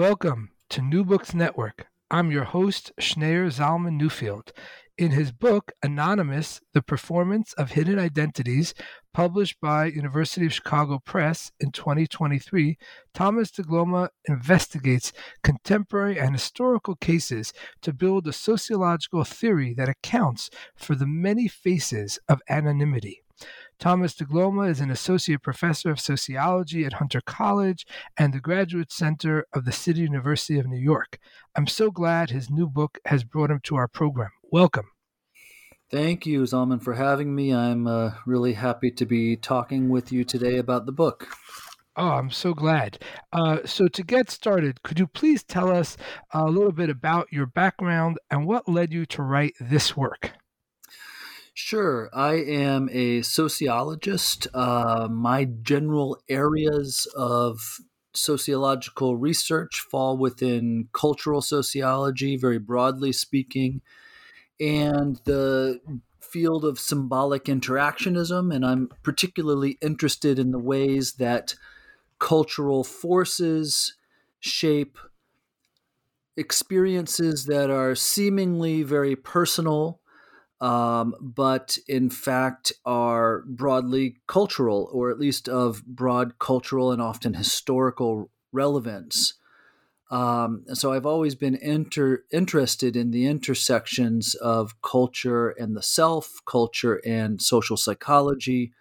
Welcome to New Books Network. I'm your host, Schneur Zalman Newfield. In his book, Anonymous The Performance of Hidden Identities, published by University of Chicago Press in 2023, Thomas DeGloma investigates contemporary and historical cases to build a sociological theory that accounts for the many faces of anonymity. Thomas DeGloma is an associate professor of sociology at Hunter College and the Graduate Center of the City University of New York. I'm so glad his new book has brought him to our program. Welcome. Thank you, Zalman, for having me. I'm uh, really happy to be talking with you today about the book. Oh, I'm so glad. Uh, so, to get started, could you please tell us a little bit about your background and what led you to write this work? Sure. I am a sociologist. Uh, my general areas of sociological research fall within cultural sociology, very broadly speaking, and the field of symbolic interactionism. And I'm particularly interested in the ways that cultural forces shape experiences that are seemingly very personal um, but in fact are broadly cultural, or at least of broad cultural and often historical relevance. Um, so I've always been inter- interested in the intersections of culture and the self, culture and social psychology,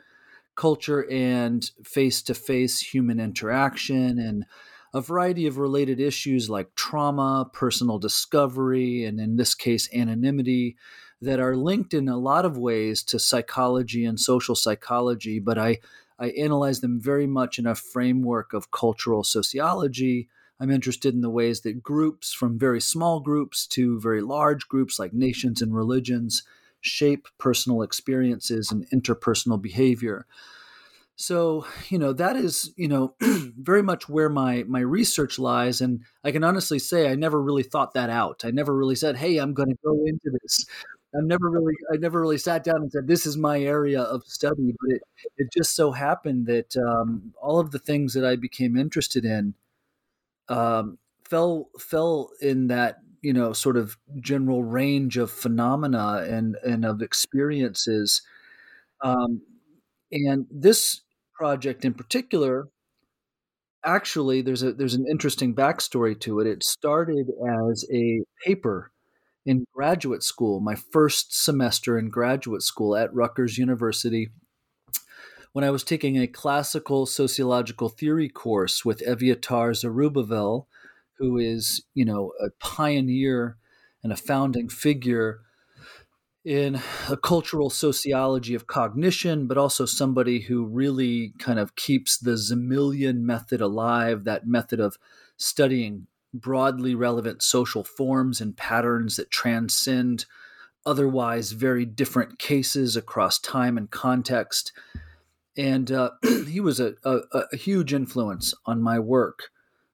culture and face to face human interaction, and a variety of related issues like trauma, personal discovery, and in this case, anonymity that are linked in a lot of ways to psychology and social psychology, but I, I analyze them very much in a framework of cultural sociology. I'm interested in the ways that groups, from very small groups to very large groups like nations and religions, shape personal experiences and interpersonal behavior. So, you know, that is, you know, very much where my my research lies and I can honestly say I never really thought that out. I never really said, "Hey, I'm going to go into this." I've never really, I never really sat down and said, "This is my area of study." But it, it just so happened that um, all of the things that I became interested in um, fell fell in that you know sort of general range of phenomena and and of experiences. Um, and this project in particular, actually, there's a there's an interesting backstory to it. It started as a paper in graduate school, my first semester in graduate school at Rutgers University, when I was taking a classical sociological theory course with Eviatar Zerubavel, who is, you know, a pioneer and a founding figure in a cultural sociology of cognition, but also somebody who really kind of keeps the Simmelian method alive, that method of studying broadly relevant social forms and patterns that transcend otherwise very different cases across time and context. And uh, he was a, a, a, huge influence on my work.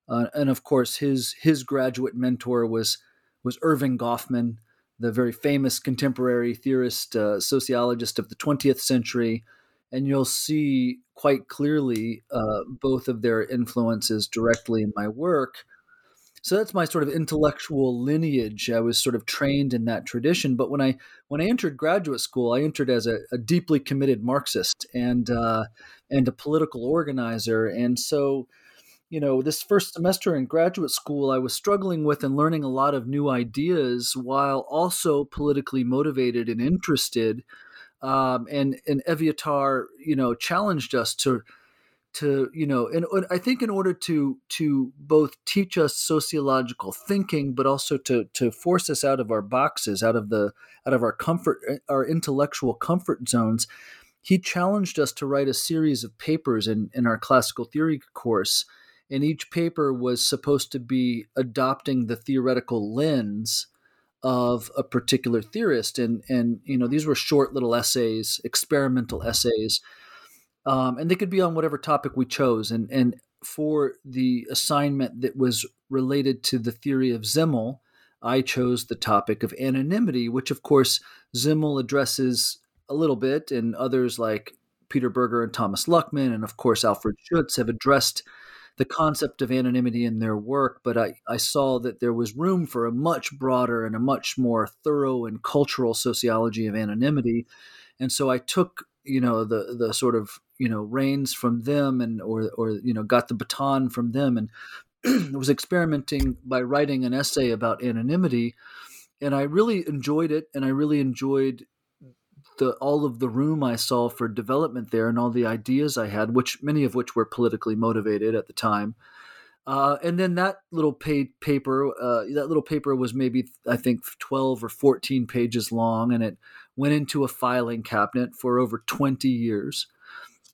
Uh, and of course, his his graduate mentor was was Erving Goffman, the very famous contemporary theorist, uh, sociologist of the 20th century. And you'll see quite clearly uh, both of their influences directly in my work. So that's my sort of intellectual lineage. I was sort of trained in that tradition. But when I when I entered graduate school, I entered as a, a deeply committed Marxist and uh, and a political organizer. And so you know, this first semester in graduate school, I was struggling with and learning a lot of new ideas while also politically motivated and interested. Um, and and Eviatar, you know, challenged us to to you know and, i think in order to to both teach us sociological thinking but also to to force us out of our boxes out of the out of our comfort eh, our intellectual comfort zones he challenged us to write a series of papers in in our classical theory course and each paper was supposed to be adopting the theoretical lens of a particular theorist and and you know these were short little essays experimental essays um, and they could be on whatever topic we chose. And and for the assignment that was related to the theory of Simmel, I chose the topic of anonymity, which of course Simmel addresses a little bit, and others like Peter Berger and Thomas Luckmann, and of course Alfred Schutz have addressed the concept of anonymity in their work, but I, I saw that there was room for a much broader and a much more thorough and cultural sociology of anonymity. And so I took, you know, the the sort of you know reins from them and or or you know got the baton from them. And was experimenting by writing an essay about anonymity. And I really enjoyed it and I really enjoyed the all of the room I saw for development there and all the ideas I had which many of which were politically motivated at the time. Uh, and then that little paid paper uh, that little paper was maybe I think 12 or 14 pages long and it went into a filing cabinet for over 20 years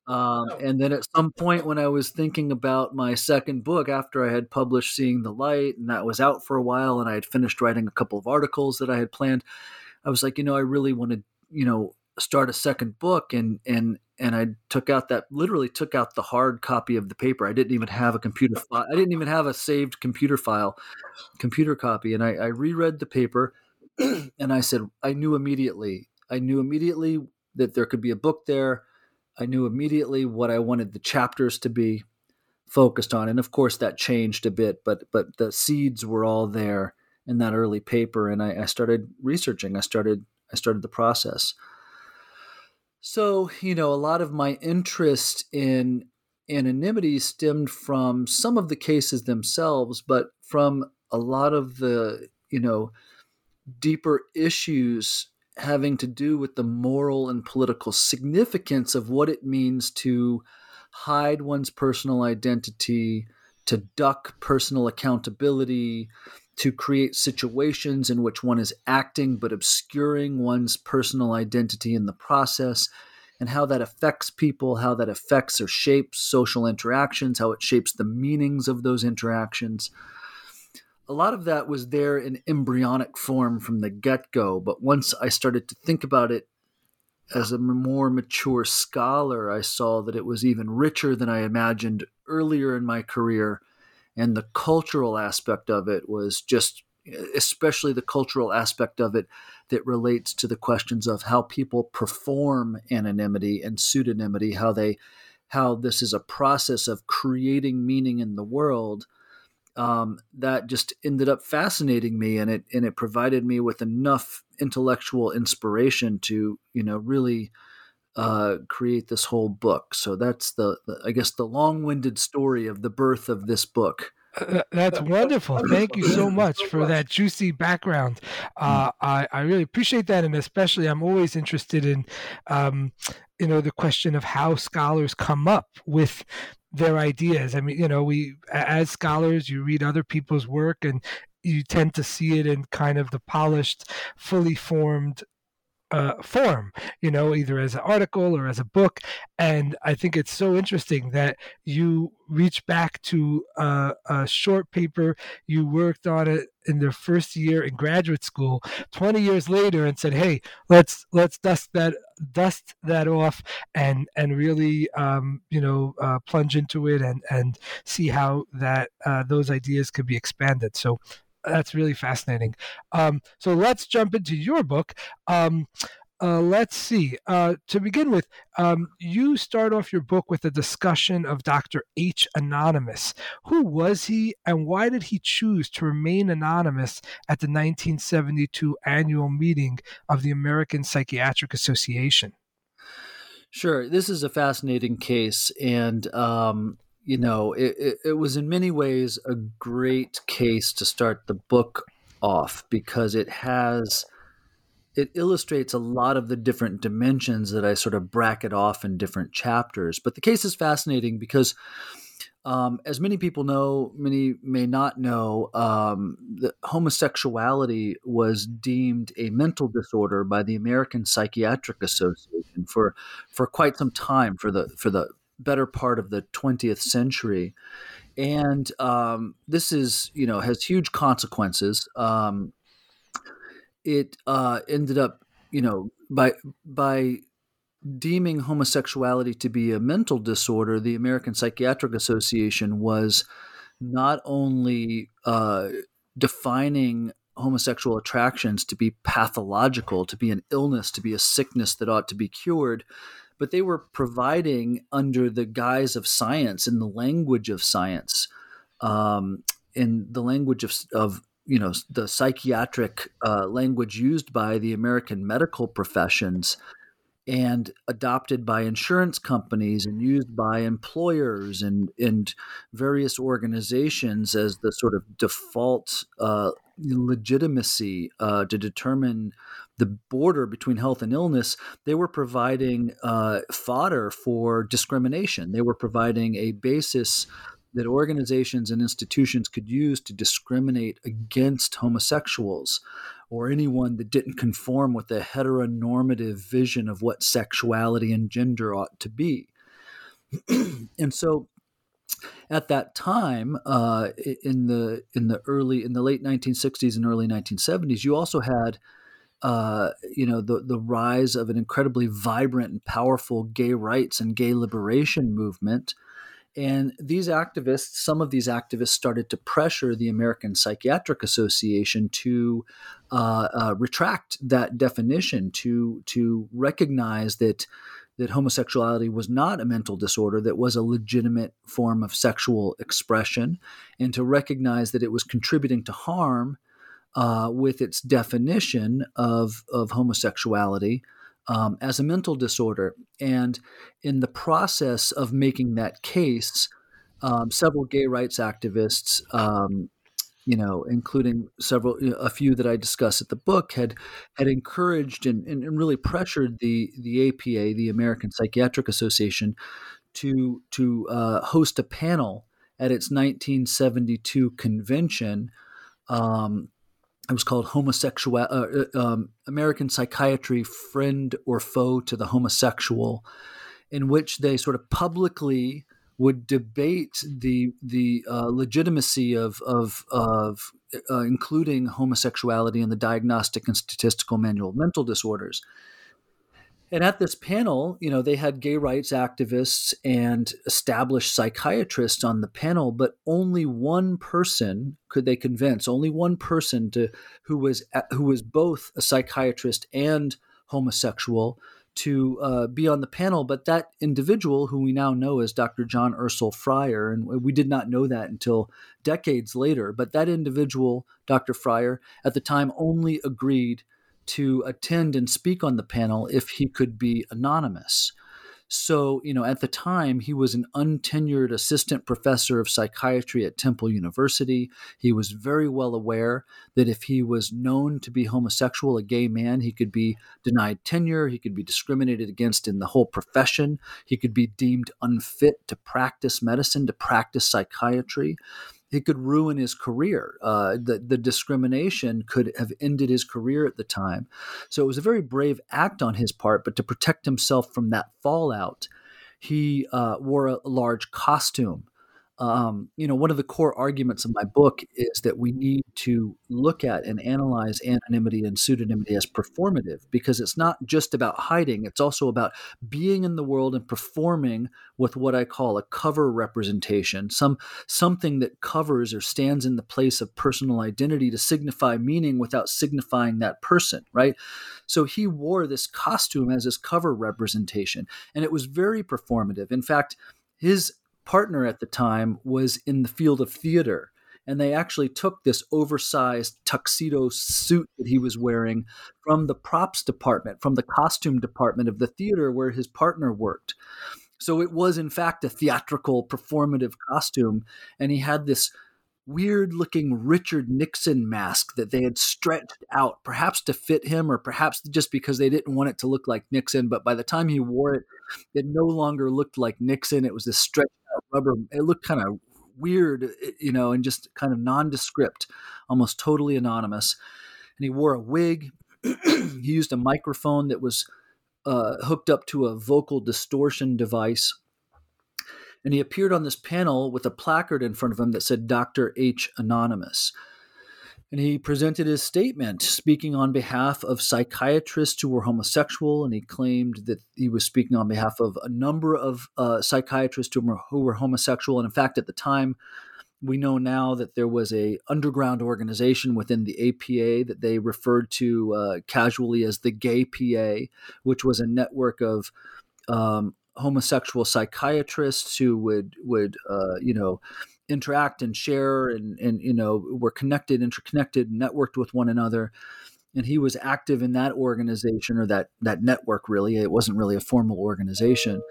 um, oh. and then at some point, when I was thinking about my second book, after I had published Seeing the Light, and that was out for a while, and I had finished writing a couple of articles that I had planned, I was like, you know, I really want to, you know, start a second book, and and and I took out that literally took out the hard copy of the paper. I didn't even have a computer file. I didn't even have a saved computer file, computer copy, and I, I reread the paper, and I said, I knew immediately. I knew immediately that there could be a book there I knew immediately what I wanted the chapters to be focused on, and of course that changed a bit, but but the seeds were all there in that early paper, and I, I started researching. I started I started the process. So you know, a lot of my interest in anonymity stemmed from some of the cases themselves, but from a lot of the you know deeper issues having to do with the moral and political significance of what it means to hide one's personal identity, to duck personal accountability, to create situations in which one is acting but obscuring one's personal identity in the process, and how that affects people, how that affects or shapes social interactions, how it shapes the meanings of those interactions a lot of that was there in embryonic form from the get go. But once I started to think about it as a more mature scholar, I saw that it was even richer than I imagined earlier in my career. And the cultural aspect of it was just, especially the cultural aspect of it that relates to the questions of how people perform anonymity and pseudonymity, how they, how this is a process of creating meaning in the world um, that just ended up fascinating me, and it and it provided me with enough intellectual inspiration to you know really uh, create this whole book. So that's the, the I guess the long-winded story of the birth of this book. That's wonderful. Thank you so much for that juicy background. Uh. I, I really appreciate that, and especially I'm always interested in, um, you know, the question of how scholars come up with their ideas. I mean, you know, we as scholars, you read other people's work and you tend to see it in kind of the polished, fully formed uh, form, you know, either as an article or as a book. And I think it's so interesting that you reach back to a, a short paper you worked on it in the first year in graduate school 20 years later and said hey let's let's dust that dust that off and and really um, you know uh, plunge into it and and see how that uh, those ideas could be expanded so that's really fascinating. Um, so let's jump into your book. Um, uh, let's see. Uh, to begin with, um, you start off your book with a discussion of Dr. H. Anonymous. Who was he, and why did he choose to remain anonymous at the 1972 annual meeting of the American Psychiatric Association? Sure. This is a fascinating case, and um, you know, it, it, it was in many ways a great case to start the book off because it has it illustrates a lot of the different dimensions that I sort of bracket off in different chapters. But the case is fascinating because, um, as many people know, many may not know, um, homosexuality was deemed a mental disorder by the American Psychiatric Association for for quite some time for the for the better part of the 20th century. And um, this is, you know, has huge consequences. Um, it uh, ended up, you know, by by deeming homosexuality to be a mental disorder, the American Psychiatric Association was not only uh, defining homosexual attractions to be pathological, to be an illness, to be a sickness that ought to be cured, but they were providing under the guise of science, in the language of science, um, in the language of, of you know the psychiatric uh, language used by the American medical professions and adopted by insurance companies and used by employers and, and various organizations as the sort of default uh, legitimacy uh, to determine the border between health and illness, they were providing uh, fodder for discrimination. They were providing a basis that organizations and institutions could use to discriminate against homosexuals or anyone that didn't conform with the heteronormative vision of what sexuality and gender ought to be. and so at that time uh, in the in the early in the late 1960s and early 1970s you also had uh, you know the the rise of an incredibly vibrant and powerful gay rights and gay liberation movement. And these activists, some of these activists started to pressure the American Psychiatric Association to uh, uh, retract that definition, to to recognize that that homosexuality was not a mental disorder, that was a legitimate form of sexual expression, and to recognize that it was contributing to harm uh, with its definition of of homosexuality um, as a mental disorder. And in the process of making that case, um, several gay rights activists, um, you know, including several, a few that I discuss at the book, had had encouraged and, and, really pressured the the APA, the American Psychiatric Association, to to uh, host a panel at its 1972 convention um, it was called homosexual uh, uh, um, American Psychiatry Friend or Foe to the Homosexual, in which they sort of publicly would debate the the uh, legitimacy of of, of uh, including homosexuality in the Diagnostic and Statistical Manual of Mental Disorders. And at this panel, you know, they had gay rights activists and established psychiatrists on the panel, but only one person could they convince, only one person to who was who was both a psychiatrist and homosexual to uh, be on the panel. But that individual, who we now know as Dr. John Ercel Fryer, and we did not know that until decades later, but that individual, Dr. Fryer, at the time only agreed to attend and speak on the panel if he could be anonymous. So, you know, at the time, he was an untenured assistant professor of psychiatry at Temple University. He was very well aware that if he was known to be homosexual, a gay man, he could be denied tenure, he could be discriminated against in the whole profession, he could be deemed unfit to practice medicine, to practice psychiatry he could ruin his career. Uh, the the discrimination could have ended his career at the time. So it was a very brave act on his part. But to protect himself from that fallout, he uh, wore a large costume um, you know, one of the core arguments of my book is that we need to look at and analyze anonymity and pseudonymity as performative because it's not just about hiding, it's also about being in the world and performing with what I call a cover representation, some something that covers or stands in the place of personal identity to signify meaning without signifying that person, right? So he wore this costume as his cover representation, and it was very performative. In fact, his partner at the time was in the field of theater. And they actually took this oversized tuxedo suit that he was wearing from the props department, from the costume department of the theater where his partner worked. So it was, in fact, a theatrical performative costume. And he had this weird looking Richard Nixon mask that they had stretched out, perhaps to fit him or perhaps just because they didn't want it to look like Nixon. But by the time he wore it, it no longer looked like Nixon. It was this stretched out rubber. It looked kind of weird, you know, and just kind of nondescript, almost totally anonymous. And he wore a wig. he used a microphone that was uh, hooked up to a vocal distortion device. And he appeared on this panel with a placard in front of him that said Dr. H. Anonymous. And he presented his statement speaking on behalf of psychiatrists who were homosexual. And he claimed that he was speaking on behalf of a number of uh, psychiatrists who were, who were homosexual. And in fact, at the time, we know now that there was a underground organization within the APA that they referred to uh, casually as the Gay PA, which was a network of um, homosexual psychiatrists who would would uh, you know interact and share and and you know were connected, interconnected, networked with one another. And he was active in that organization or that that network. Really, it wasn't really a formal organization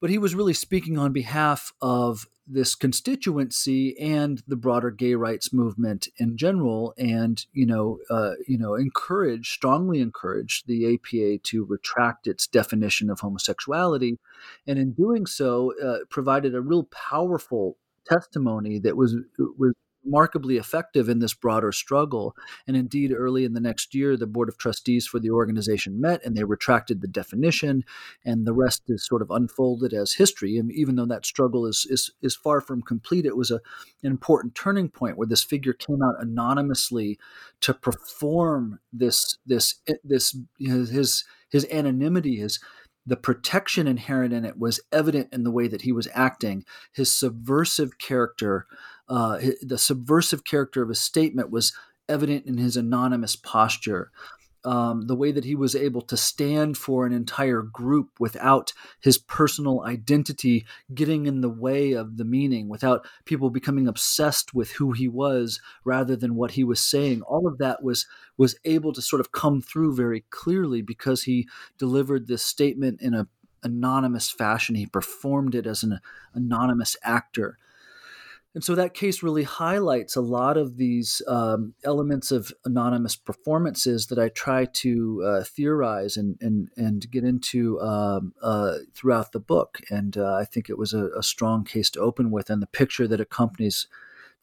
but he was really speaking on behalf of this constituency and the broader gay rights movement in general, and you know, uh, you know, encourage strongly encourage the APA to retract its definition of homosexuality, and in doing so, uh, provided a real powerful testimony that was was remarkably effective in this broader struggle. And indeed, early in the next year, the Board of Trustees for the organization met and they retracted the definition, and the rest is sort of unfolded as history. And even though that struggle is, is, is far from complete, it was a, an important turning point where this figure came out anonymously to perform this, this, this his, his anonymity, his the protection inherent in it was evident in the way that he was acting. His subversive character uh, the subversive character of his statement was evident in his anonymous posture. Um, the way that he was able to stand for an entire group without his personal identity getting in the way of the meaning, without people becoming obsessed with who he was rather than what he was saying. All of that was was able to sort of come through very clearly because he delivered this statement in a anonymous fashion. He performed it as an anonymous actor. And so that case really highlights a lot of these um, elements of anonymous performances that I try to uh, theorize and, and, and get into um, uh, throughout the book. And uh, I think it was a, a, strong case to open with, and the picture that accompanies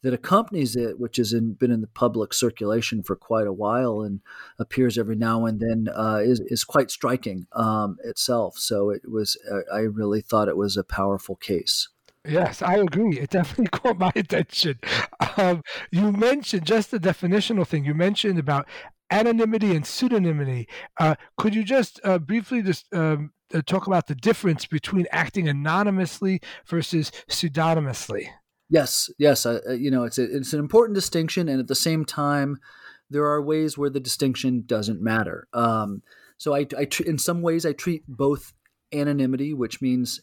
that accompanies it, which has in, been in the public circulation for quite a while and appears every now and then, uh, is is quite striking um, itself. So it was. Uh, I really thought it was a powerful case. Yes, I agree. It definitely caught my attention. Um, you mentioned just the definitional thing. You mentioned about anonymity and pseudonymity. Uh, could you just uh, briefly just um, uh, talk about the difference between acting anonymously versus pseudonymously? Yes, yes. Uh, uh, you know, it's a, it's an important distinction, and at the same time, there are ways where the distinction doesn't matter. Um, so, I, I in some ways, I treat both anonymity, which means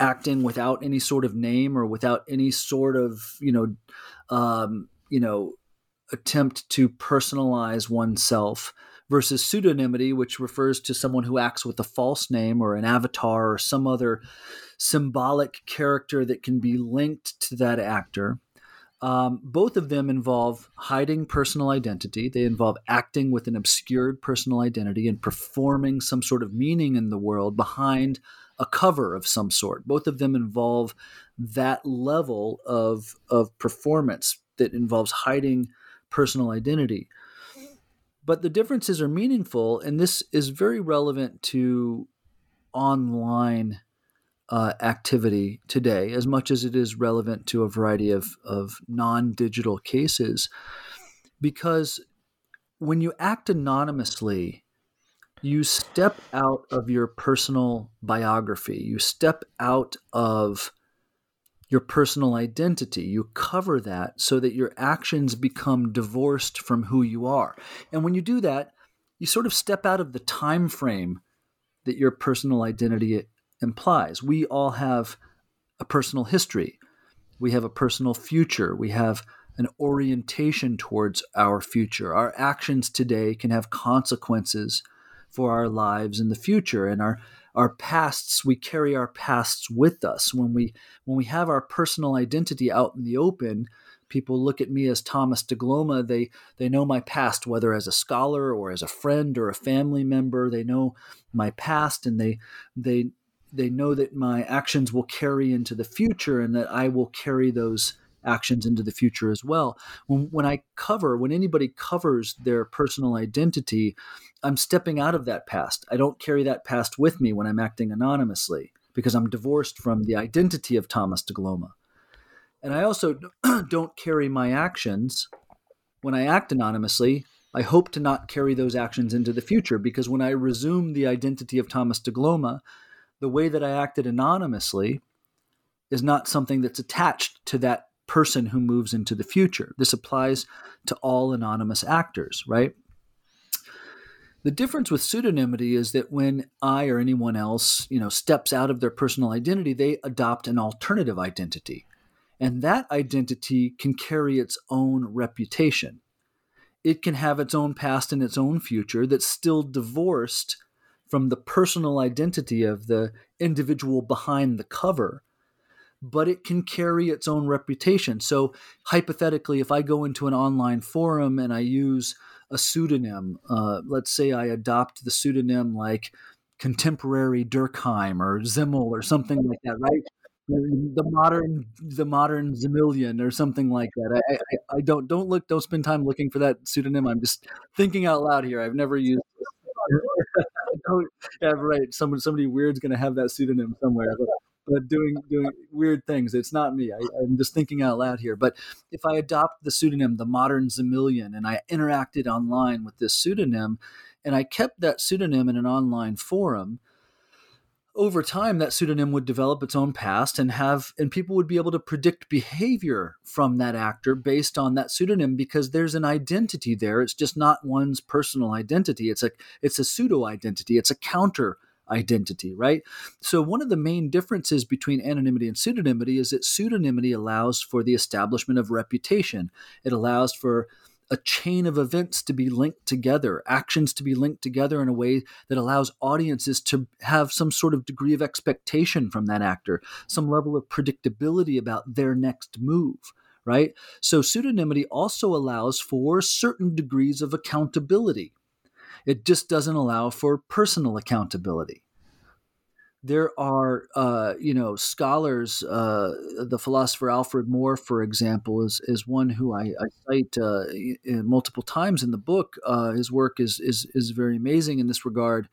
acting without any sort of name or without any sort of you know um, you know attempt to personalize oneself versus pseudonymity which refers to someone who acts with a false name or an avatar or some other symbolic character that can be linked to that actor um, both of them involve hiding personal identity. They involve acting with an obscured personal identity and performing some sort of meaning in the world behind a cover of some sort. Both of them involve that level of of performance that involves hiding personal identity. But the differences are meaningful, and this is very relevant to online uh, activity today, as much as it is relevant to a variety of, of non digital cases. Because when you act anonymously, you step out of your personal biography, you step out of your personal identity. You cover that so that your actions become divorced from who you are. And when you do that, you sort of step out of the time frame that your personal identity implies. We all have a personal history. We have a personal future. We have an orientation towards our future. Our actions today can have consequences for our lives in the future. And our, our pasts. We carry our pasts with us. When we when we have our personal identity out in the open people look at me as Thomas DeGloma they they know my past whether as a scholar or as a friend or a family member. They know my past and they they they know that my actions will carry into the future and that I will carry those actions into the future as well. When, when I cover, when anybody covers their personal identity, I'm stepping out of that past. I don't carry that past with me when I'm acting anonymously because I'm divorced from the identity of Thomas DeGloma. And I also don't carry my actions when I act anonymously. I hope to not carry those actions into the future because when I resume the identity of Thomas DeGloma, the way that I acted anonymously is not something that's attached to that person who moves into the future. This applies to all anonymous actors, right? The difference with pseudonymity is that when I or anyone else, you know, steps out of their personal identity, they adopt an alternative identity. And that identity can carry its own reputation. It can have its own past and its own future that's still divorced from the personal identity of the individual behind the cover, but it can carry its own reputation. So, hypothetically, if I go into an online forum and I use a pseudonym, uh, let's say I adopt the pseudonym like contemporary Durkheim or Simmel or something like that, right? the modern the modern Simmelian or something like that. I, I, I, don't don't look don't spend time looking for that pseudonym. I'm just thinking out loud here. I've never used. yeah, right. Somebody somebody weird's going to have that pseudonym somewhere. But, but doing doing weird things. It's not me. I, am just thinking out loud here. But if I adopt the pseudonym, the modern Simmelian, and I interacted online with this pseudonym, and I kept that pseudonym in an online forum, over time that pseudonym would develop its own past and have and people would be able to predict behavior from that actor based on that pseudonym because there's an identity there it's just not one's personal identity it's a it's a pseudo identity it's a counter identity right so one of the main differences between anonymity and pseudonymity is that pseudonymity allows for the establishment of reputation it allows for a chain of events to be linked together, actions to be linked together in a way that allows audiences to have some sort of degree of expectation from that actor, some level of predictability about their next move, right? So pseudonymity also allows for certain degrees of accountability. It just doesn't allow for personal accountability. There are uh, you know scholars uh, the philosopher alfred moore for example is is one who i, I cite uh, multiple times in the book. Uh, his work is, is is very amazing in this regard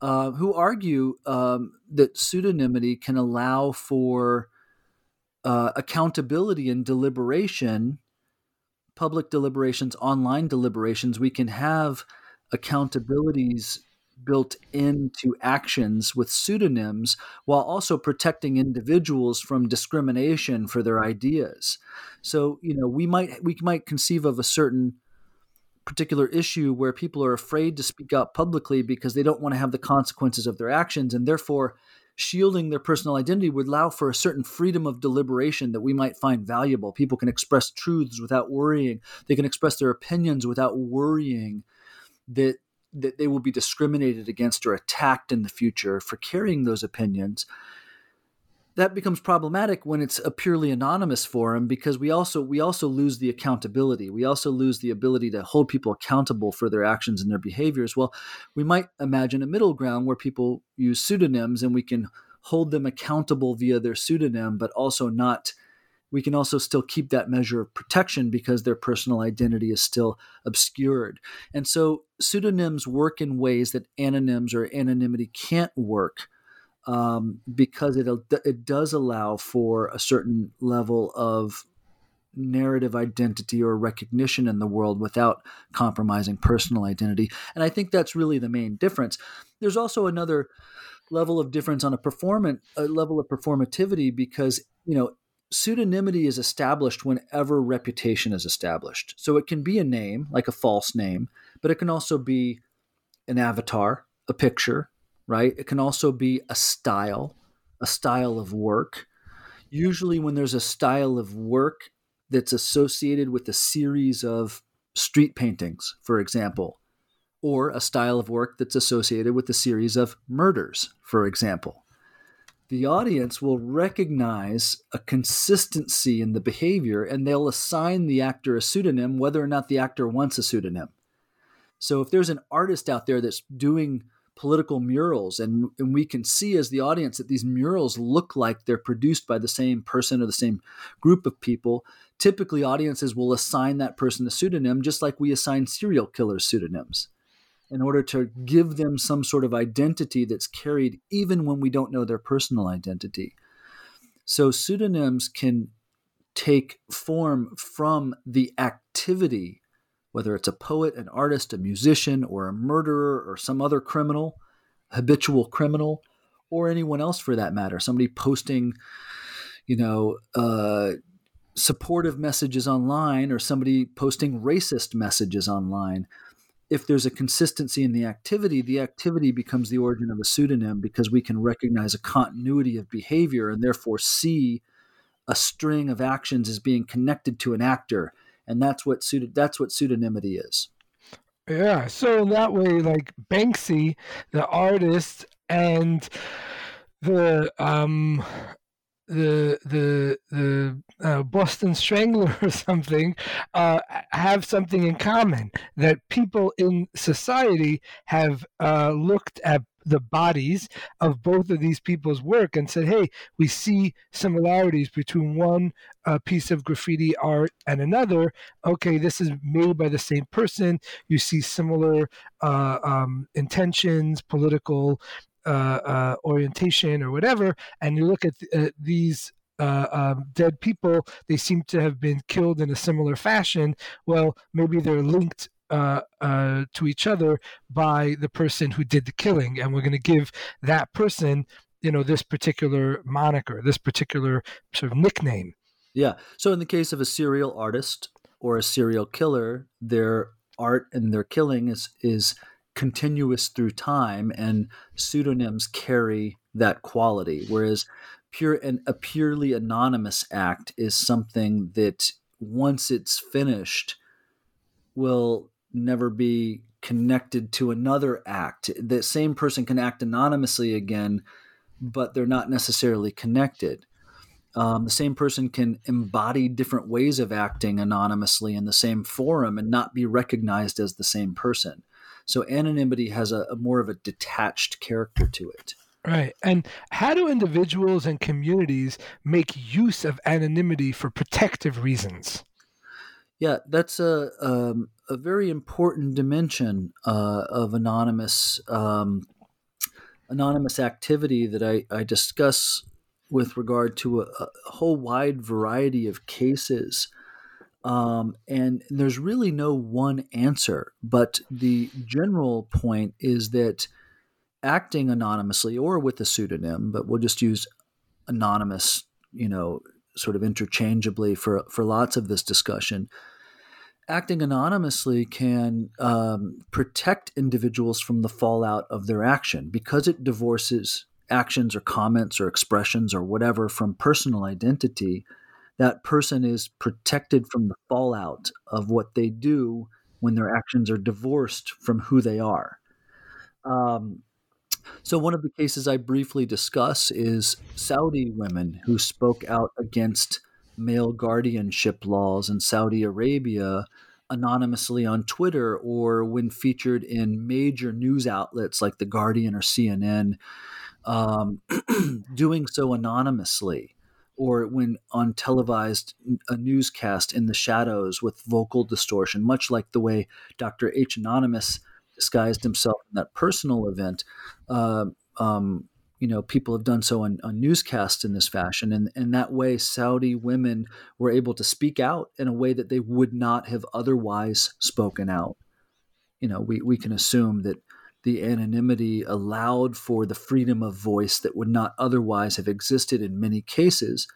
uh, who argue um, that pseudonymity can allow for uh, accountability and deliberation public deliberations online deliberations. We can have accountabilities built into actions with pseudonyms while also protecting individuals from discrimination for their ideas. So, you know, we might we might conceive of a certain particular issue where people are afraid to speak out publicly because they don't want to have the consequences of their actions and therefore shielding their personal identity would allow for a certain freedom of deliberation that we might find valuable. People can express truths without worrying. They can express their opinions without worrying that that they will be discriminated against or attacked in the future for carrying those opinions that becomes problematic when it's a purely anonymous forum because we also we also lose the accountability. We also lose the ability to hold people accountable for their actions and their behaviors. Well we might imagine a middle ground where people use pseudonyms and we can hold them accountable via their pseudonym but also not we can also still keep that measure of protection because their personal identity is still obscured. And so pseudonyms work in ways that anonyms or anonymity can't work um, because it, it does allow for a certain level of narrative identity or recognition in the world without compromising personal identity. And I think that's really the main difference. There's also another level of difference on a performance a level of performativity because you know pseudonymity is established whenever reputation is established. So it can be a name, like a false name, but it can also be an avatar, a picture, right? It can also be a style, a style of work. Usually, when there's a style of work that's associated with a series of street paintings, for example, or a style of work that's associated with a series of murders, for example. The audience will recognize a consistency in the behavior and they'll assign the actor a pseudonym whether or not the actor wants a pseudonym. So if there's an artist out there that's doing political murals and, and we can see as the audience that these murals look like they're produced by the same person or the same group of people typically audiences will assign that person a pseudonym just like we assign serial killers pseudonyms in order to give them some sort of identity that's carried even when we don't know their personal identity so pseudonyms can take form from the activity whether it's a poet, an artist, a musician, or a murderer, or some other criminal, habitual criminal, or anyone else for that matter, somebody posting, you know, uh, supportive messages online or somebody posting racist messages online. If there's a consistency in the activity, the activity becomes the origin of a pseudonym because we can recognize a continuity of behavior and therefore see a string of actions as being connected to an actor and that's what pseudo, that's what pseudonymity is. Yeah, so that way, like Banksy, the artist, and the um the the the uh, Boston Strangler or something uh, have something in common that people in society have uh, looked at the bodies of both of these people's work and said, hey, we see similarities between one uh, piece of graffiti art and another. Okay, this is made by the same person. You see similar uh, um, intentions, political uh, uh, orientation, or whatever, and you look at th- uh, these uh, um, dead people, they seem to have been killed in a similar fashion. Well, maybe they're linked uh, uh, to each other by the person who did the killing, and we're going to give that person, you know, this particular moniker, this particular sort of nickname. Yeah. So in the case of a serial artist or a serial killer, their art and their killing is is continuous through time, and pseudonyms carry that quality. Whereas pure and a purely anonymous act is something that once it's finished will never be connected to another act. The same person can act anonymously again, but they're not necessarily connected. Um, the same person can embody different ways of acting anonymously in the same forum and not be recognized as the same person. So anonymity has a, a more of a detached character to it. Right. And how do individuals and communities make use of anonymity for protective reasons? Yeah, that's a um, a very important dimension uh, of anonymous um, anonymous activity that I, I discuss with regard to a, a whole wide variety of cases. Um, and there's really no one answer, but the general point is that acting anonymously or with a pseudonym, but we'll just use anonymous, you know, sort of interchangeably for for lots of this discussion acting anonymously can um, protect individuals from the fallout of their action because it divorces actions or comments or expressions or whatever from personal identity. That person is protected from the fallout of what they do when their actions are divorced from who they are. Um, so, one of the cases I briefly discuss is Saudi women who spoke out against male guardianship laws in Saudi Arabia anonymously on Twitter or when featured in major news outlets like The Guardian or CNN, um, doing so anonymously, or when on televised a newscast in the shadows with vocal distortion, much like the way Dr. H. Anonymous disguised himself in that personal event. Uh, um, you know, people have done so on, on newscasts in this fashion. And in that way, Saudi women were able to speak out in a way that they would not have otherwise spoken out. You know, we, we can assume that the anonymity allowed for the freedom of voice that would not otherwise have existed in many cases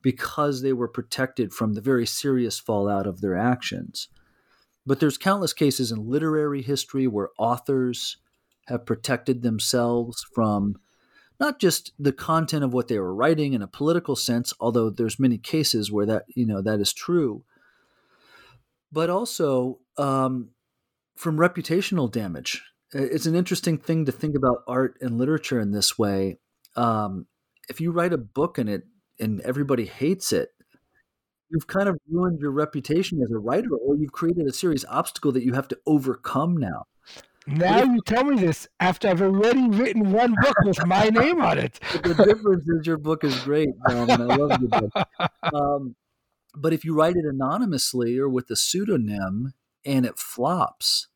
because they were protected from the very serious fallout of their actions. But there's countless cases in literary history where authors have protected themselves from not just the content of what they were writing in a political sense, although there's many cases where that you know that is true, but also um, from reputational damage. It's an interesting thing to think about art and literature in this way. Um, if you write a book and it and everybody hates it, you've kind of ruined your reputation as a writer, or you've created a serious obstacle that you have to overcome now. Now you tell me this after I've already written one book with my name on it. the difference is your book is great, John, and I love the book. Um, but if you write it anonymously or with a pseudonym and it flops,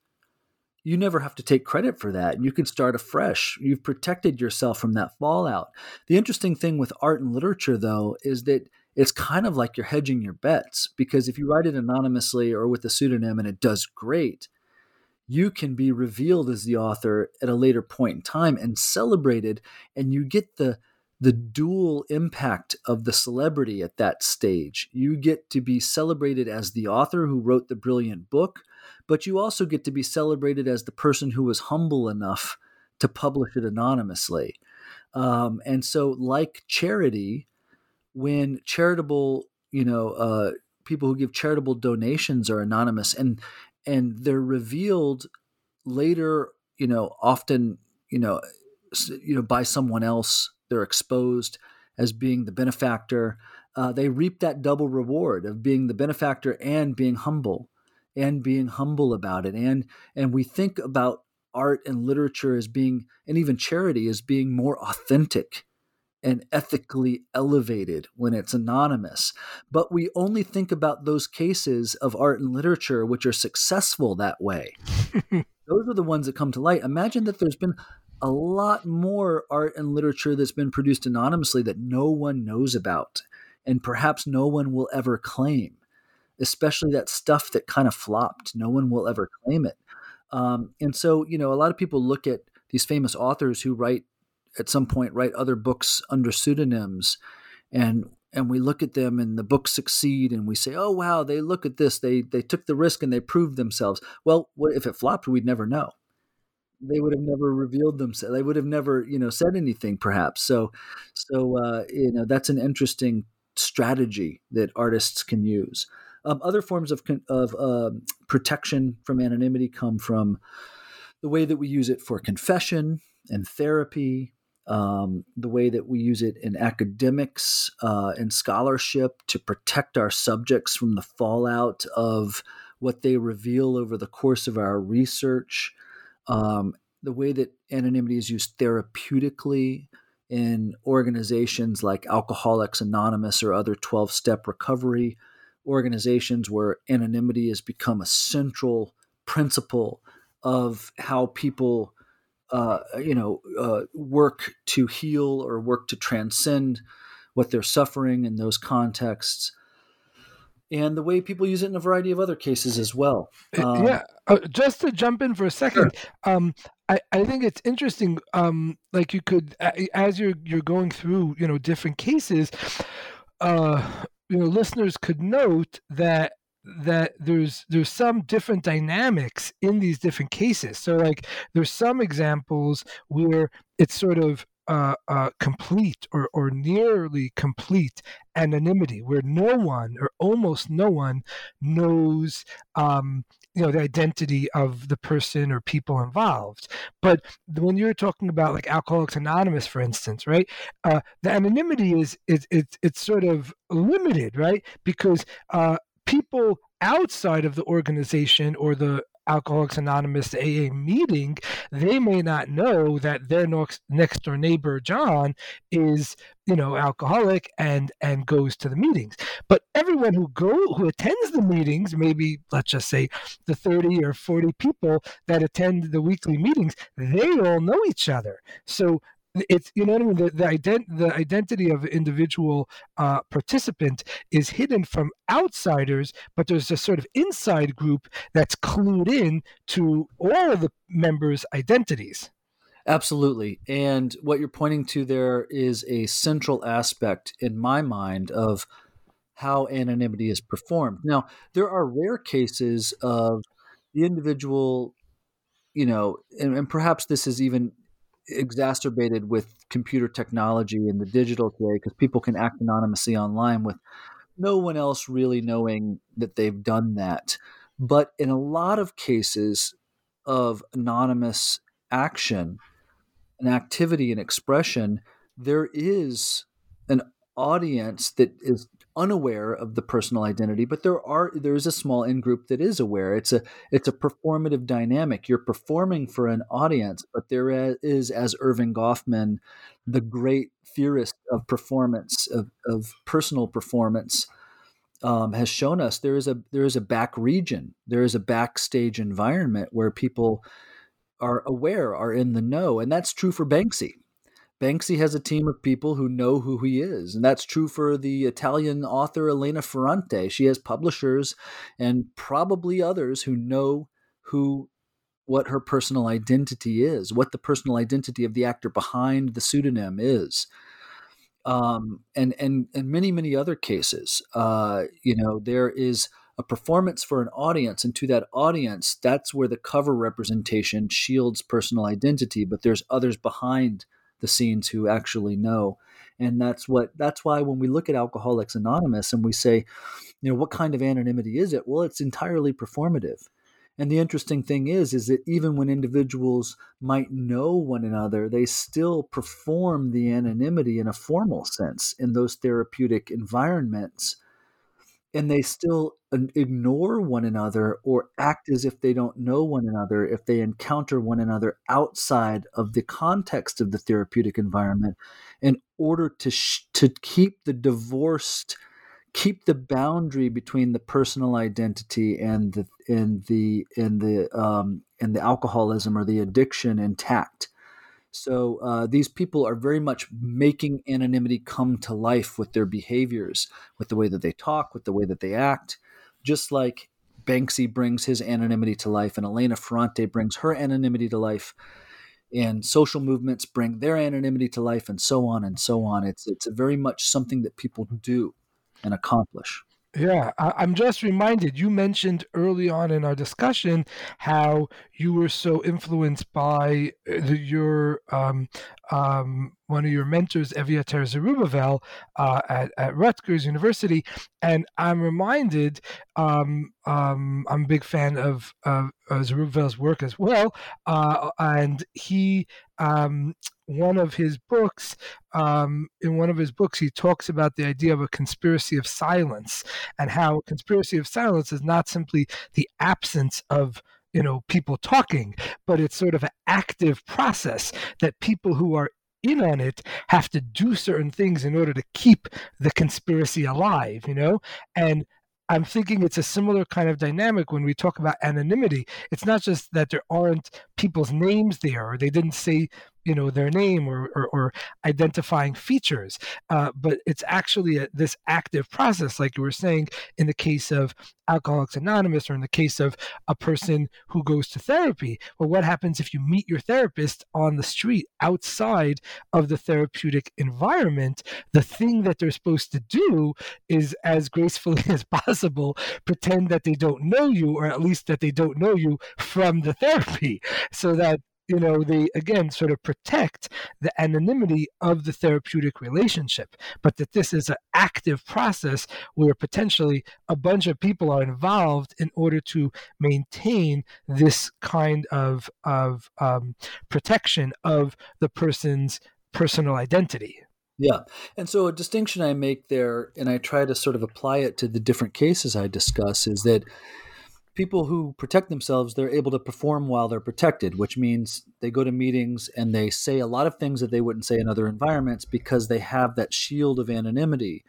you never have to take credit for that. You can start afresh. You've protected yourself from that fallout. The interesting thing with art and literature, though, is that it's kind of like you're hedging your bets because if you write it anonymously or with a pseudonym and it does great, you can be revealed as the author at a later point in time and celebrated, and you get the the dual impact of the celebrity at that stage. You get to be celebrated as the author who wrote the brilliant book, but you also get to be celebrated as the person who was humble enough to publish it anonymously. Um, and so, like charity, when charitable, you know, uh, people who give charitable donations are anonymous and and they're revealed later, you know, often, you know, you know, by someone else. They're exposed as being the benefactor. Uh, they reap that double reward of being the benefactor and being humble and being humble about it. And and we think about art and literature as being, and even charity as being more authentic and ethically elevated when it's anonymous. But we only think about those cases of art and literature which are successful that way. those are the ones that come to light. Imagine that there's been a lot more art and literature that's been produced anonymously that no one knows about and perhaps no one will ever claim especially that stuff that kind of flopped. No one will ever claim it. Um, and so, you know, a lot of people look at these famous authors who write at some point write other books under pseudonyms and and we look at them and the books succeed and we say oh wow they look at this. They they took the risk and they proved themselves. Well what if it flopped? We'd never know. They would have never revealed themselves they would have never you know said anything perhaps. So so uh, you know that's an interesting strategy that artists can use um, other forms of, of uh, protection from anonymity come from the way that we use it for confession and therapy, um, the way that we use it in academics uh, and scholarship to protect our subjects from the fallout of what they reveal over the course of our research, um, the way that anonymity is used therapeutically in organizations like Alcoholics Anonymous or other 12 step recovery organizations where anonymity has become a central principle of how people uh, you know uh, work to heal or work to transcend what they're suffering in those contexts and the way people use it in a variety of other cases as well. Um, yeah, uh, just to jump in for a second, sure. um, I, I think it's interesting. Um, like you could, as you're you're going through, you know, different cases. Uh, you know listeners could note that that there's there's some different dynamics in these different cases. So like there's some examples where it's sort of uh, uh, complete or, or nearly complete anonymity where no one or almost no one knows um, you know the identity of the person or people involved. But when you're talking about like alcoholics anonymous for instance right uh, the anonymity is is it's it's sort of limited right because uh, people outside of the organization or the Alcoholics Anonymous AA meeting, they may not know that their next door neighbor John is, you know, alcoholic and and goes to the meetings. But everyone who go who attends the meetings, maybe let's just say the 30 or 40 people that attend the weekly meetings, they all know each other. So it's you know what I mean. The the, ident- the identity of individual uh, participant is hidden from outsiders, but there's a sort of inside group that's clued in to all of the members' identities. Absolutely, and what you're pointing to there is a central aspect in my mind of how anonymity is performed. Now, there are rare cases of the individual you know, and, and, perhaps this is even exacerbated with computer technology and the digital today because people can act anonymously online with no one else really knowing that they've done that. But in a lot of cases, of anonymous action, an activity, and expression, there is an audience that is unaware of the personal identity but there are there is a small in group that is aware. It's a it's a performative dynamic. You're performing for an audience but there is as Erving Goffman the great theorist of performance of, of personal performance um, has shown us there is a there is a back region. There is a backstage environment where people are aware are in the know and that's true for Banksy Banksy has a team of people who know who he is. And that's true for the Italian author Elena Ferrante. She has publishers and probably others who know who what her personal identity is, what the personal identity of the actor behind the pseudonym is. Um, and and and many many other cases, uh, you know, there is a performance for an audience, and to that audience, that's where the cover representation shields personal identity. But there's others behind the scenes who actually know. And that's what that's why when we look at alcoholics anonymous and we say you know what kind of anonymity is it? Well it's entirely performative. And the interesting thing is is that even when individuals might know one another they still perform the anonymity in a formal sense in those therapeutic environments and they still ignore one another or act as if they don't know one another if they encounter one another outside of the context of the therapeutic environment in order to sh- to keep the divorced keep the boundary between the personal identity and the and the and the um, and the alcoholism or the addiction intact so uh, these people are very much making anonymity come to life with their behaviors, with the way that they talk, with the way that they act, just like Banksy brings his anonymity to life and Elena Ferrante brings her anonymity to life and social movements bring their anonymity to life and so on and so on. It's it's very much something that people do and accomplish. Yeah, I, am just reminded. You mentioned early on in our discussion how you were so influenced by uh, the, your um, um, one of your mentors, Eviatar Zerubavel, uh, at, at Rutgers University. And I'm reminded, um, um, I'm a big fan of, of Zerubavel's work as well. Uh, and he, um, one of his books, um, in one of his books, he talks about the idea of a conspiracy of silence and how a conspiracy of silence is not simply the absence of you know people talking but it's sort of an active process that people who are in on it have to do certain things in order to keep the conspiracy alive you know and I'm thinking it's a similar kind of dynamic when we talk about anonymity. It's not just that there aren't people's names there, or they didn't say you know their name or, or, or identifying features uh, but it's actually a, this active process like you were saying in the case of alcoholics anonymous or in the case of a person who goes to therapy. Well what happens if you meet your therapist on the street outside of the therapeutic environment? The thing that they're supposed to do is as gracefully as possible pretend that they don't know you or at least that they don't know you from the therapy so that you know, they again sort of protect the anonymity of the therapeutic relationship, but that this is an active process where potentially a bunch of people are involved in order to maintain this kind of of um, protection of the person's personal identity. Yeah. And so a distinction I make there, and I try to sort of apply it to the different cases I discuss, is that people who protect themselves, they're able to perform while they're protected, which means they go to meetings and they say a lot of things that they wouldn't say in other environments because they have that shield of anonymity.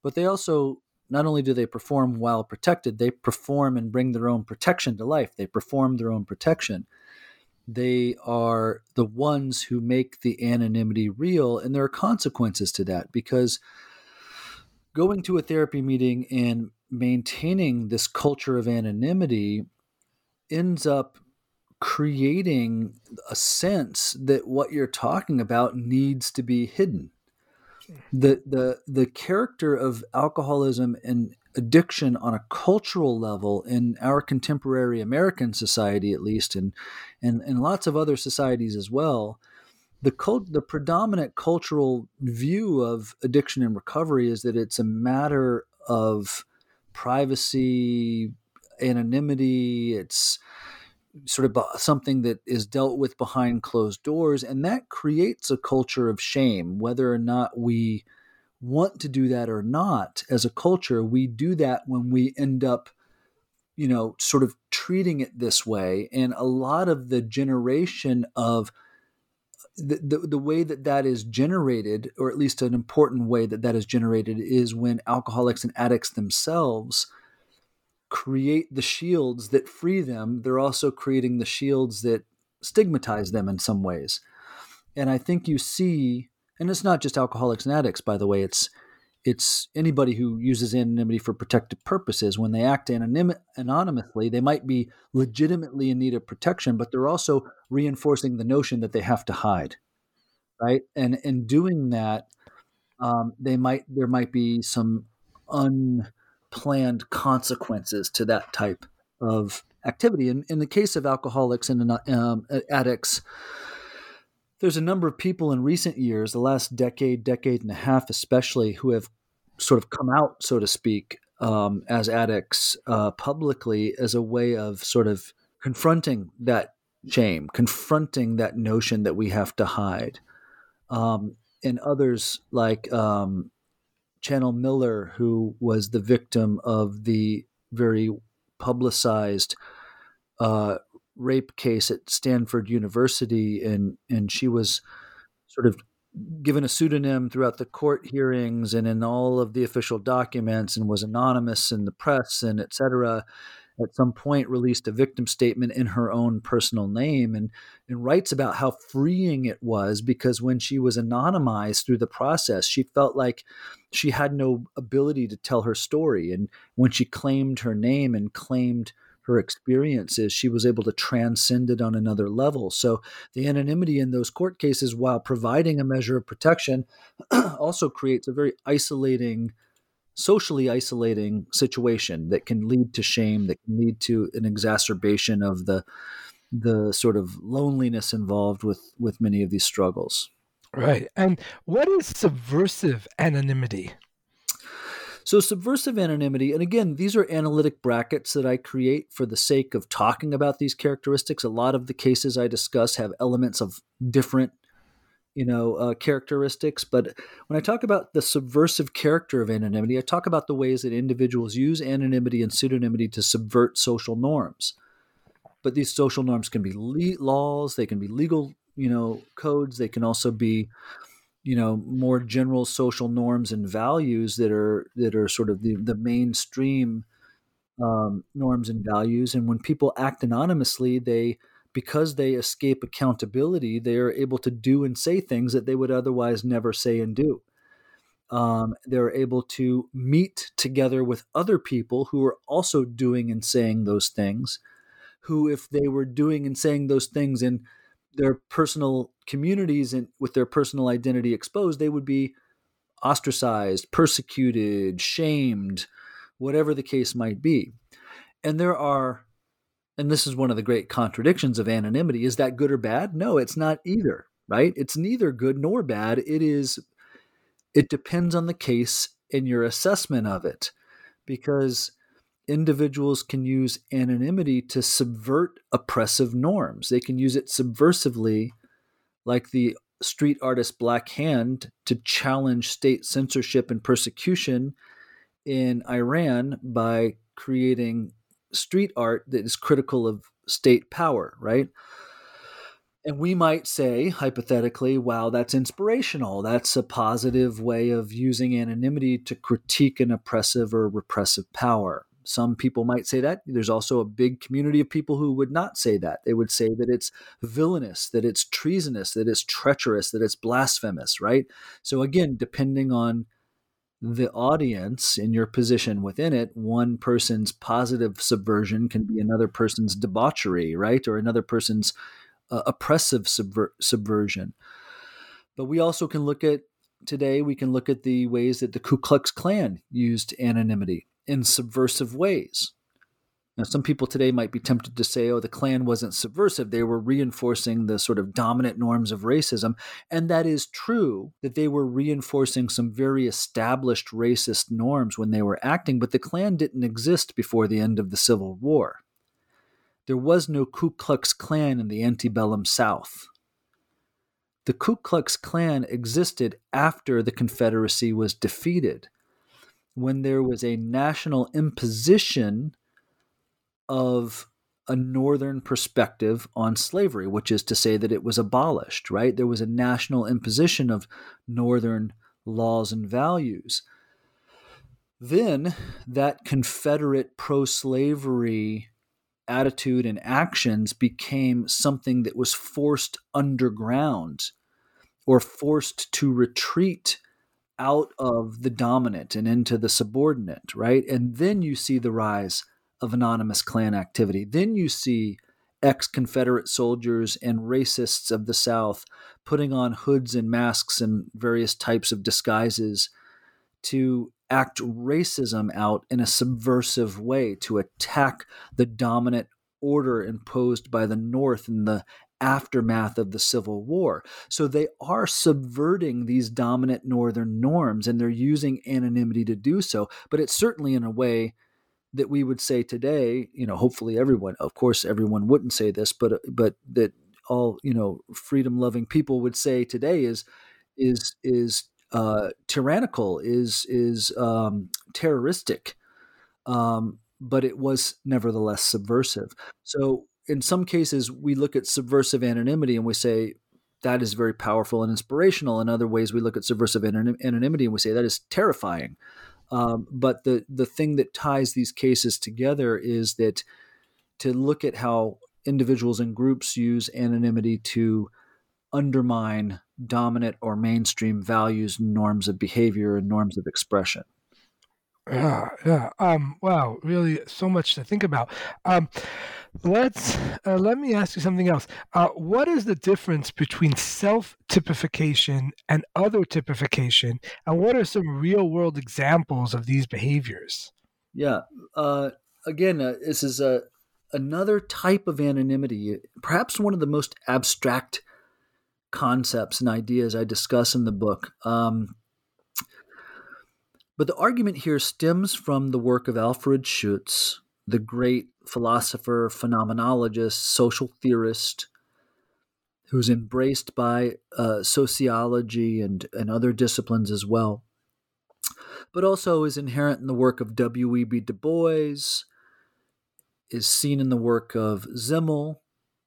But they also, not only do they perform while protected, they perform and bring their own protection to life. They perform their own protection. They are the ones who make the anonymity real, and there are consequences to that because going to a therapy meeting and maintaining this culture of anonymity ends up creating a sense that what you're talking about needs to be hidden. The the the character of alcoholism and addiction on a cultural level in our contemporary American society, at least, and and, and lots of other societies as well, the cult, the predominant cultural view of addiction and recovery is that it's a matter of privacy, anonymity. It's sort of something that is dealt with behind closed doors. And that creates a culture of shame, whether or not we want to do that or not as a culture. We do that when we end up, you know, sort of treating it this way. And a lot of the generation of the, the, way that that is generated, or at least an important way that that is generated, is when alcoholics and addicts themselves create the shields that free them. They're also creating the shields that stigmatize them in some ways. And I think you see, and it's not just alcoholics and addicts, by the way. It's it's anybody who uses anonymity for protective purposes. When they act anonym, anonymously, they might be legitimately in need of protection, but they're also reinforcing the notion that they have to hide, right? And in doing that, um, they might there might be some unplanned consequences to that type of activity. And in the case of alcoholics and um, addicts, there's a number of people in recent years, the last decade, decade and a half especially, who have sort of come out, so to speak, um, as addicts uh, publicly as a way of sort of confronting that shame, confronting that notion that we have to hide. Um, and others like um, Chanel Miller, who was the victim of the very publicized uh, rape case at Stanford University, and and she was sort of given a pseudonym throughout the court hearings and in all of the official documents, and was anonymous in the press and et cetera. At some point, released a victim statement in her own personal name, and and writes about how freeing it was because when she was anonymized through the process, she felt like she had no ability to tell her story, and when she claimed her name and claimed her experiences, she was able to transcend it on another level. So the anonymity in those court cases, while providing a measure of protection, also creates a very isolating, socially isolating situation that can lead to shame, that can lead to an exacerbation of the the sort of loneliness involved with with many of these struggles. Right. And what is subversive anonymity? So, subversive anonymity, and again, these are analytic brackets that I create for the sake of talking about these characteristics. A lot of the cases I discuss have elements of different you know uh, characteristics but when i talk about the subversive character of anonymity i talk about the ways that individuals use anonymity and pseudonymity to subvert social norms but these social norms can be le- laws they can be legal you know codes they can also be you know more general social norms and values that are that are sort of the, the mainstream um, norms and values. And when people act anonymously they because they escape accountability they are able to do and say things that they would otherwise never say and do. Um, they're able to meet together with other people who are also doing and saying those things who if they were doing and saying those things in their personal communities and with their personal identity exposed, they would be ostracized, persecuted, shamed, whatever the case might be. And there are, and this is one of the great contradictions of anonymity is that good or bad? No, it's not either, right? It's neither good nor bad. It is, it depends on the case and your assessment of it. Because individuals can use anonymity to subvert oppressive norms. They can use it subversively, like the street artist Black Hand, to challenge state censorship and persecution in Iran by creating street art that is critical of state power, right? And we might say, hypothetically, wow, that's inspirational. That's a positive way of using anonymity to critique an oppressive or repressive power. Some people might say that. There's also a big community of people who would not say that. They would say that it's villainous, that it's treasonous, that it's treacherous, that it's blasphemous, right? So, again, depending on the audience in your position within it, one person's positive subversion can be another person's debauchery, right? Or another person's uh, oppressive subver- subversion. But we also can look at today, we can look at the ways that the Ku Klux Klan used anonymity in subversive ways. Now, some people today might be tempted to say, oh, the Klan wasn't subversive. They were reinforcing the sort of dominant norms of racism. And that is true that they were reinforcing some very established racist norms when they were acting, but the Klan didn't exist before the end of the Civil War. there was no Ku Klux Klan in the antebellum South. The Ku Klux Klan existed after the Confederacy was defeated, when there was a national imposition of a northern perspective on slavery, which is to say that it was abolished, right? There was a national imposition of northern laws and values. Then that Confederate pro slavery attitude and actions became something that was forced underground or forced to retreat out of the dominant and into the subordinate, right? And then you see the rise of anonymous Klan activity. Then you see ex Confederate soldiers and racists of the South putting on hoods and masks and various types of disguises to act racism out in a subversive way to attack the dominant order imposed by the North in the aftermath of the Civil War. So they are subverting these dominant Northern norms and they're using anonymity to do so, but it's certainly in a way that we would say today, you know, hopefully everyone, of course, everyone wouldn't say this, but but that all you know, freedom loving people would say today is is is uh, tyrannical, is is um, terroristic, um, but it was nevertheless subversive. So in some cases, we look at subversive anonymity and we say that is very powerful and inspirational. In other ways, we look at subversive anonymity and we say that is terrifying. Um, but the the thing that ties these cases together is that to look at how individuals and groups use anonymity to undermine dominant or mainstream values, norms of behavior, and norms of expression. Yeah, yeah. Um, wow, really, so much to think about. Um, let's uh, let me ask you something else. Uh, what is the difference between self typification and other typification, and what are some real world examples of these behaviors? Yeah. Uh, again, uh, this is a another type of anonymity, perhaps one of the most abstract concepts and ideas I discuss in the book. Um, but the argument here stems from the work of Alfred Schutz, the great philosopher, phenomenologist, social theorist, who's embraced by uh, sociology and, and other disciplines as well, but also is inherent in the work of W.E.B. Du Bois, is seen in the work of Simmel,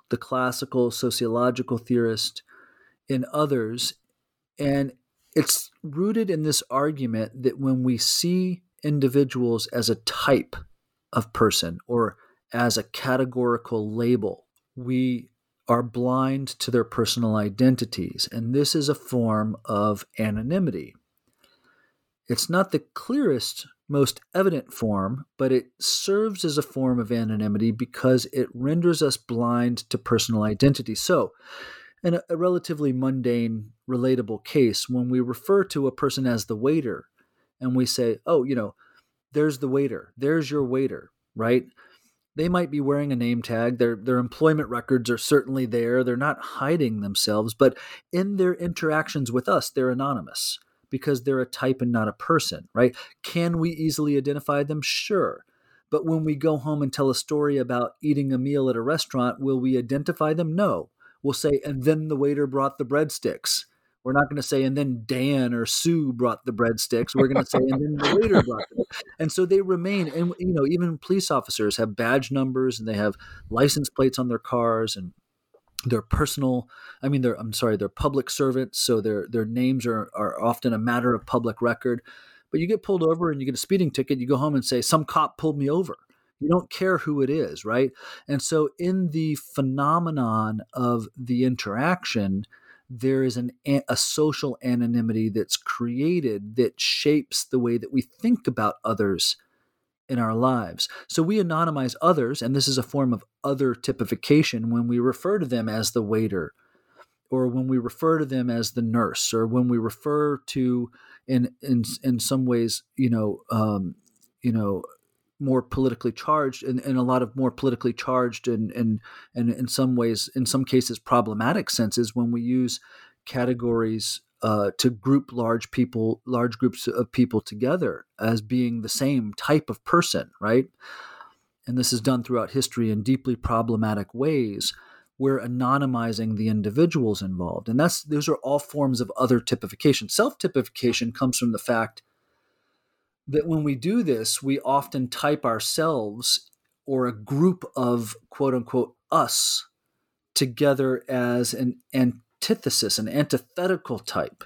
the classical sociological theorist, in others. And it's rooted in this argument that when we see individuals as a type of person or as a categorical label, we are blind to their personal identities. And this is a form of anonymity. It's not the clearest, most evident form, but it serves as a form of anonymity because it renders us blind to personal identity. So, in a, a relatively mundane, relatable case, when we refer to a person as the waiter and we say, oh, you know, there's the waiter, there's your waiter, right? They might be wearing a name tag. Their their employment records are certainly there. They're not hiding themselves, but in their interactions with us, they're anonymous because they're a type and not a person, right? Can we easily identify them? Sure. But when we go home and tell a story about eating a meal at a restaurant, will we identify them? No we'll say, and then the waiter brought the breadsticks. We're not going to say, and then Dan or Sue brought the breadsticks. We're going to say, and then the waiter brought them. And so they remain. And, you know, even police officers have badge numbers and they have license plates on their cars and they're personal. I mean, they're, I'm sorry, they're public servants. So their, their names are, are often a matter of public record. But you get pulled over and you get a speeding ticket, you go home and say, some cop pulled me over. You don't care who it is, right? And so, in the phenomenon of the interaction, there is an, a social anonymity that's created that shapes the way that we think about others in our lives. So we anonymize others, and this is a form of other typification when we refer to them as the waiter, or when we refer to them as the nurse, or when we refer to, in in in some ways, you know, um, you know, more politically charged and, and a lot of more politically charged and, and and in some ways in some cases problematic senses when we use categories uh, to group large people large groups of people together as being the same type of person right and this is done throughout history in deeply problematic ways, we're anonymizing the individuals involved. And that's those are all forms of other typification. Self-typification comes from the fact that when we do this, we often type ourselves or a group of quote unquote us together as an antithesis, an antithetical type.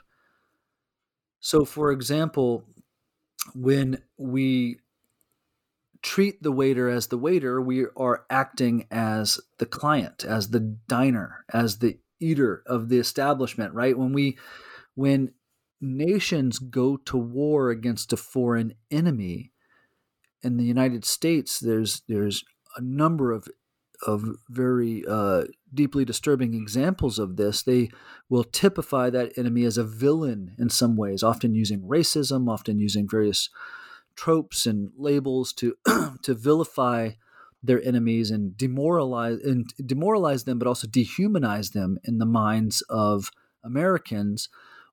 So, for example, when we treat the waiter as the waiter, we are acting as the client, as the diner, as the eater of the establishment, right? When we when nations go to war against a foreign enemy, in the United States, there's there's a number of of very uh, deeply disturbing examples of this. They will typify that enemy as a villain in some ways, often using racism, often using various tropes and labels to to vilify their enemies and demoralize and demoralize them, but also dehumanize them in the minds of Americans.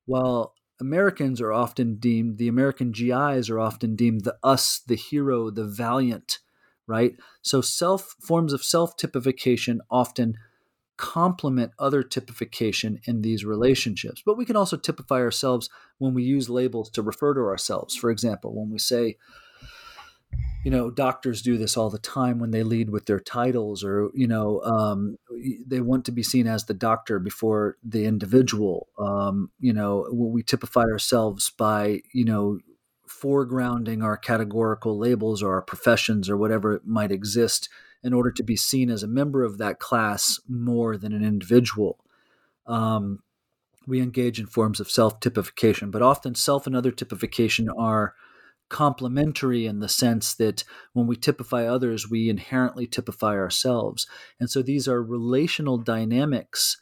While Americans are often deemed, the American GIs are often deemed the us, the hero, the valiant, right? So self forms of self typification often complement other typification in these relationships. But we can also typify ourselves when we use labels to refer to ourselves. For example, when we say, you know, doctors do this all the time when they lead with their titles, or you know, um, they want to be seen as the doctor before the individual. Um, you know, we typify ourselves by you know foregrounding our categorical labels or our professions or whatever might exist in order to be seen as a member of that class more than an individual. Um, we engage in forms of self typification, but often self and other typification are complementary in the sense that when we typify others, we inherently typify ourselves. And so these are relational dynamics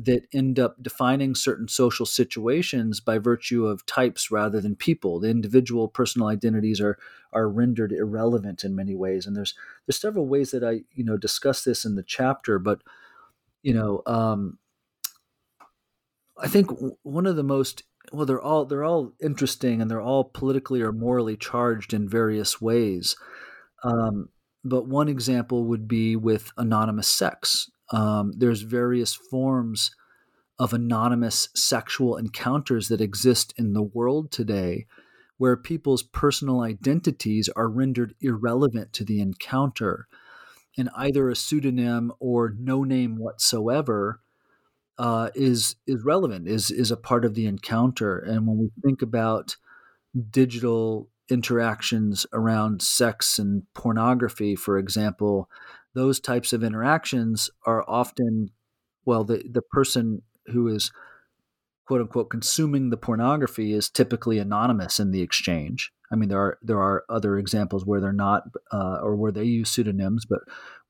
that end up defining certain social situations by virtue of types rather than people. The individual personal identities are are rendered irrelevant in many ways, and there's there's several ways that I you know discuss this in the chapter. But you know, um, I think one of the most well, they're all they're all interesting and they're all politically or morally charged in various ways. Um, but one example would be with anonymous sex um, there's various forms of anonymous sexual encounters that exist in the world today where people's personal identities are rendered irrelevant to the encounter. And either a pseudonym or no name whatsoever uh, is is relevant, is is a part of the encounter. And when we think about digital interactions around sex and pornography, for example, those types of interactions are often, well, the, the person who is quote unquote consuming the pornography is typically anonymous in the exchange. I mean, there are there are other examples where they're not, uh, or where they use pseudonyms, but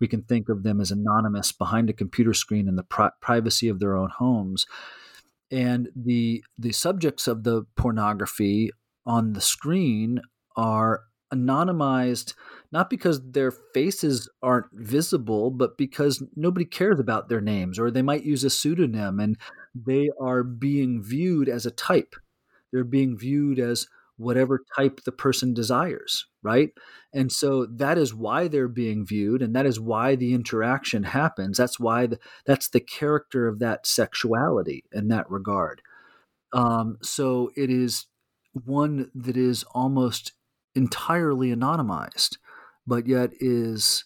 we can think of them as anonymous behind a computer screen in the pri- privacy of their own homes. And the the subjects of the pornography on the screen are anonymized not because their faces aren't visible, but because nobody cares about their names, or they might use a pseudonym and they are being viewed as a type. They're being viewed as whatever type the person desires, right? And so that is why they're being viewed, and that is why the interaction happens. That's why the, that's the character of that sexuality in that regard. Um, so it is one that is almost entirely anonymized but yet is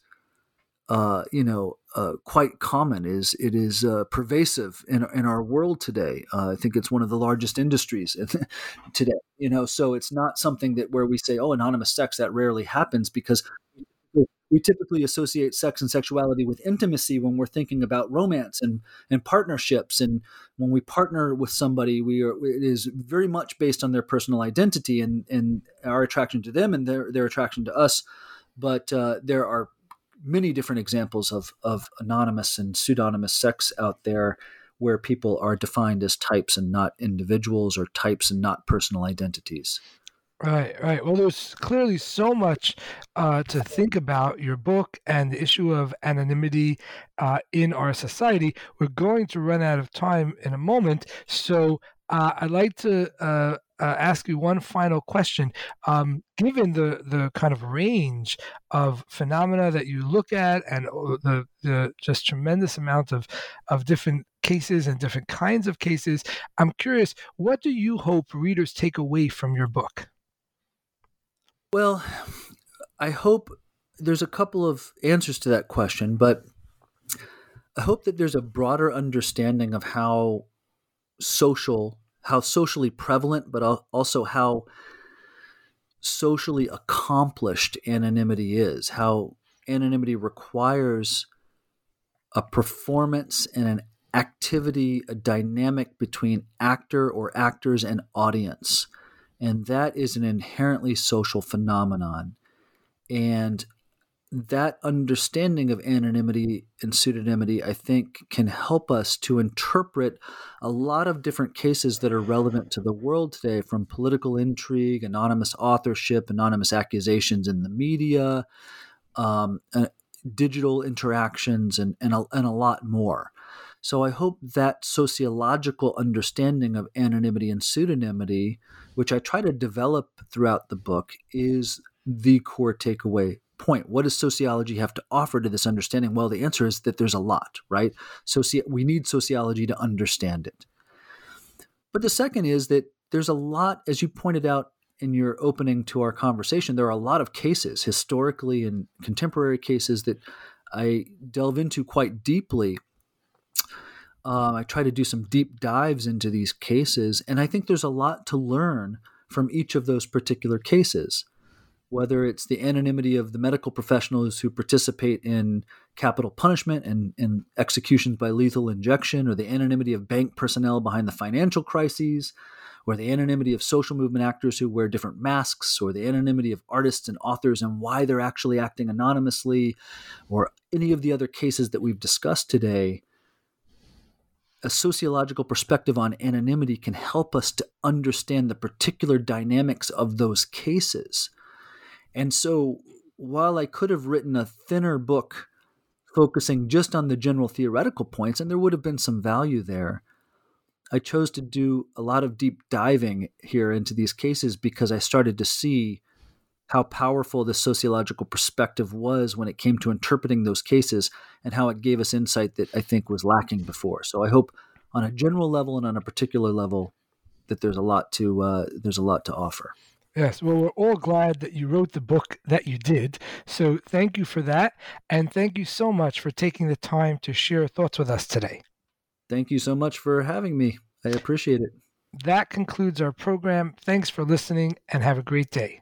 uh, you know uh, quite common is it is uh, pervasive in, in our world today. Uh, i think it's one of the largest industries today you know? So it's not something that where we say oh anonymous sex that rarely happens because we typically associate sex and sexuality with intimacy when we're thinking about romance and, and partnerships. And when we partner with somebody, we are it is very much based on their personal identity and, and our attraction to them and their, their attraction to us. But uh, there are many different examples of, of anonymous and pseudonymous sex out there where people are defined as types and not individuals or types and not personal identities. Right, right. Well, there's clearly so much uh, to think about your book and the issue of anonymity uh, in our society. We're going to run out of time in a moment, so uh, I'd like to uh, uh, ask you one final question. Um, given the the kind of range of phenomena that you look at and uh, the the just tremendous amount of of different cases and different kinds of cases, I'm curious, what do you hope readers take away from your book? Well, I hope there's a couple of answers to that question, but I hope that there's a broader understanding of how social, how socially prevalent, but also how socially accomplished anonymity is, how anonymity requires a performance and an activity, a dynamic between actor or actors and audience. And that is an inherently social phenomenon. And that understanding of anonymity and pseudonymity, I think, can help us to interpret a lot of different cases that are relevant to the world today from political intrigue, anonymous authorship, anonymous accusations in the media, um, uh, digital interactions, and, and, a, and a lot more. So I hope that sociological understanding of anonymity and pseudonymity, which I try to develop throughout the book, is the core takeaway point. What does sociology have to offer to this understanding? Well, the answer is that there's a lot, right? Soci- we need sociology to understand it. But the second is that there's a lot, as you pointed out in your opening to our conversation, there are a lot of cases, historically and contemporary cases, that I delve into quite deeply. Um, I try to do some deep dives into these cases, and I think there's a lot to learn from each of those particular cases whether it's the anonymity of the medical professionals who participate in capital punishment and, and executions by lethal injection, or the anonymity of bank personnel behind the financial crises, or the anonymity of social movement actors who wear different masks, or the anonymity of artists and authors and why they're actually acting anonymously, or any of the other cases that we've discussed today. A sociological perspective on anonymity can help us to understand the particular dynamics of those cases and so while I could have written a thinner book focusing just on the general theoretical points, and there would have been some value there, I chose to do a lot of deep diving here into these cases because I started to see how powerful the sociological perspective was when it came to interpreting those cases and how it gave us insight that I think was lacking before. So I hope on a general level and on a particular level that there's a lot to uh, there's a lot to offer. Yes, well, we're all glad that you wrote the book that you did. So thank you for that. And thank you so much for taking the time to share thoughts with us today. Thank you so much for having me. I appreciate it. That concludes our program. Thanks for listening and have a great day.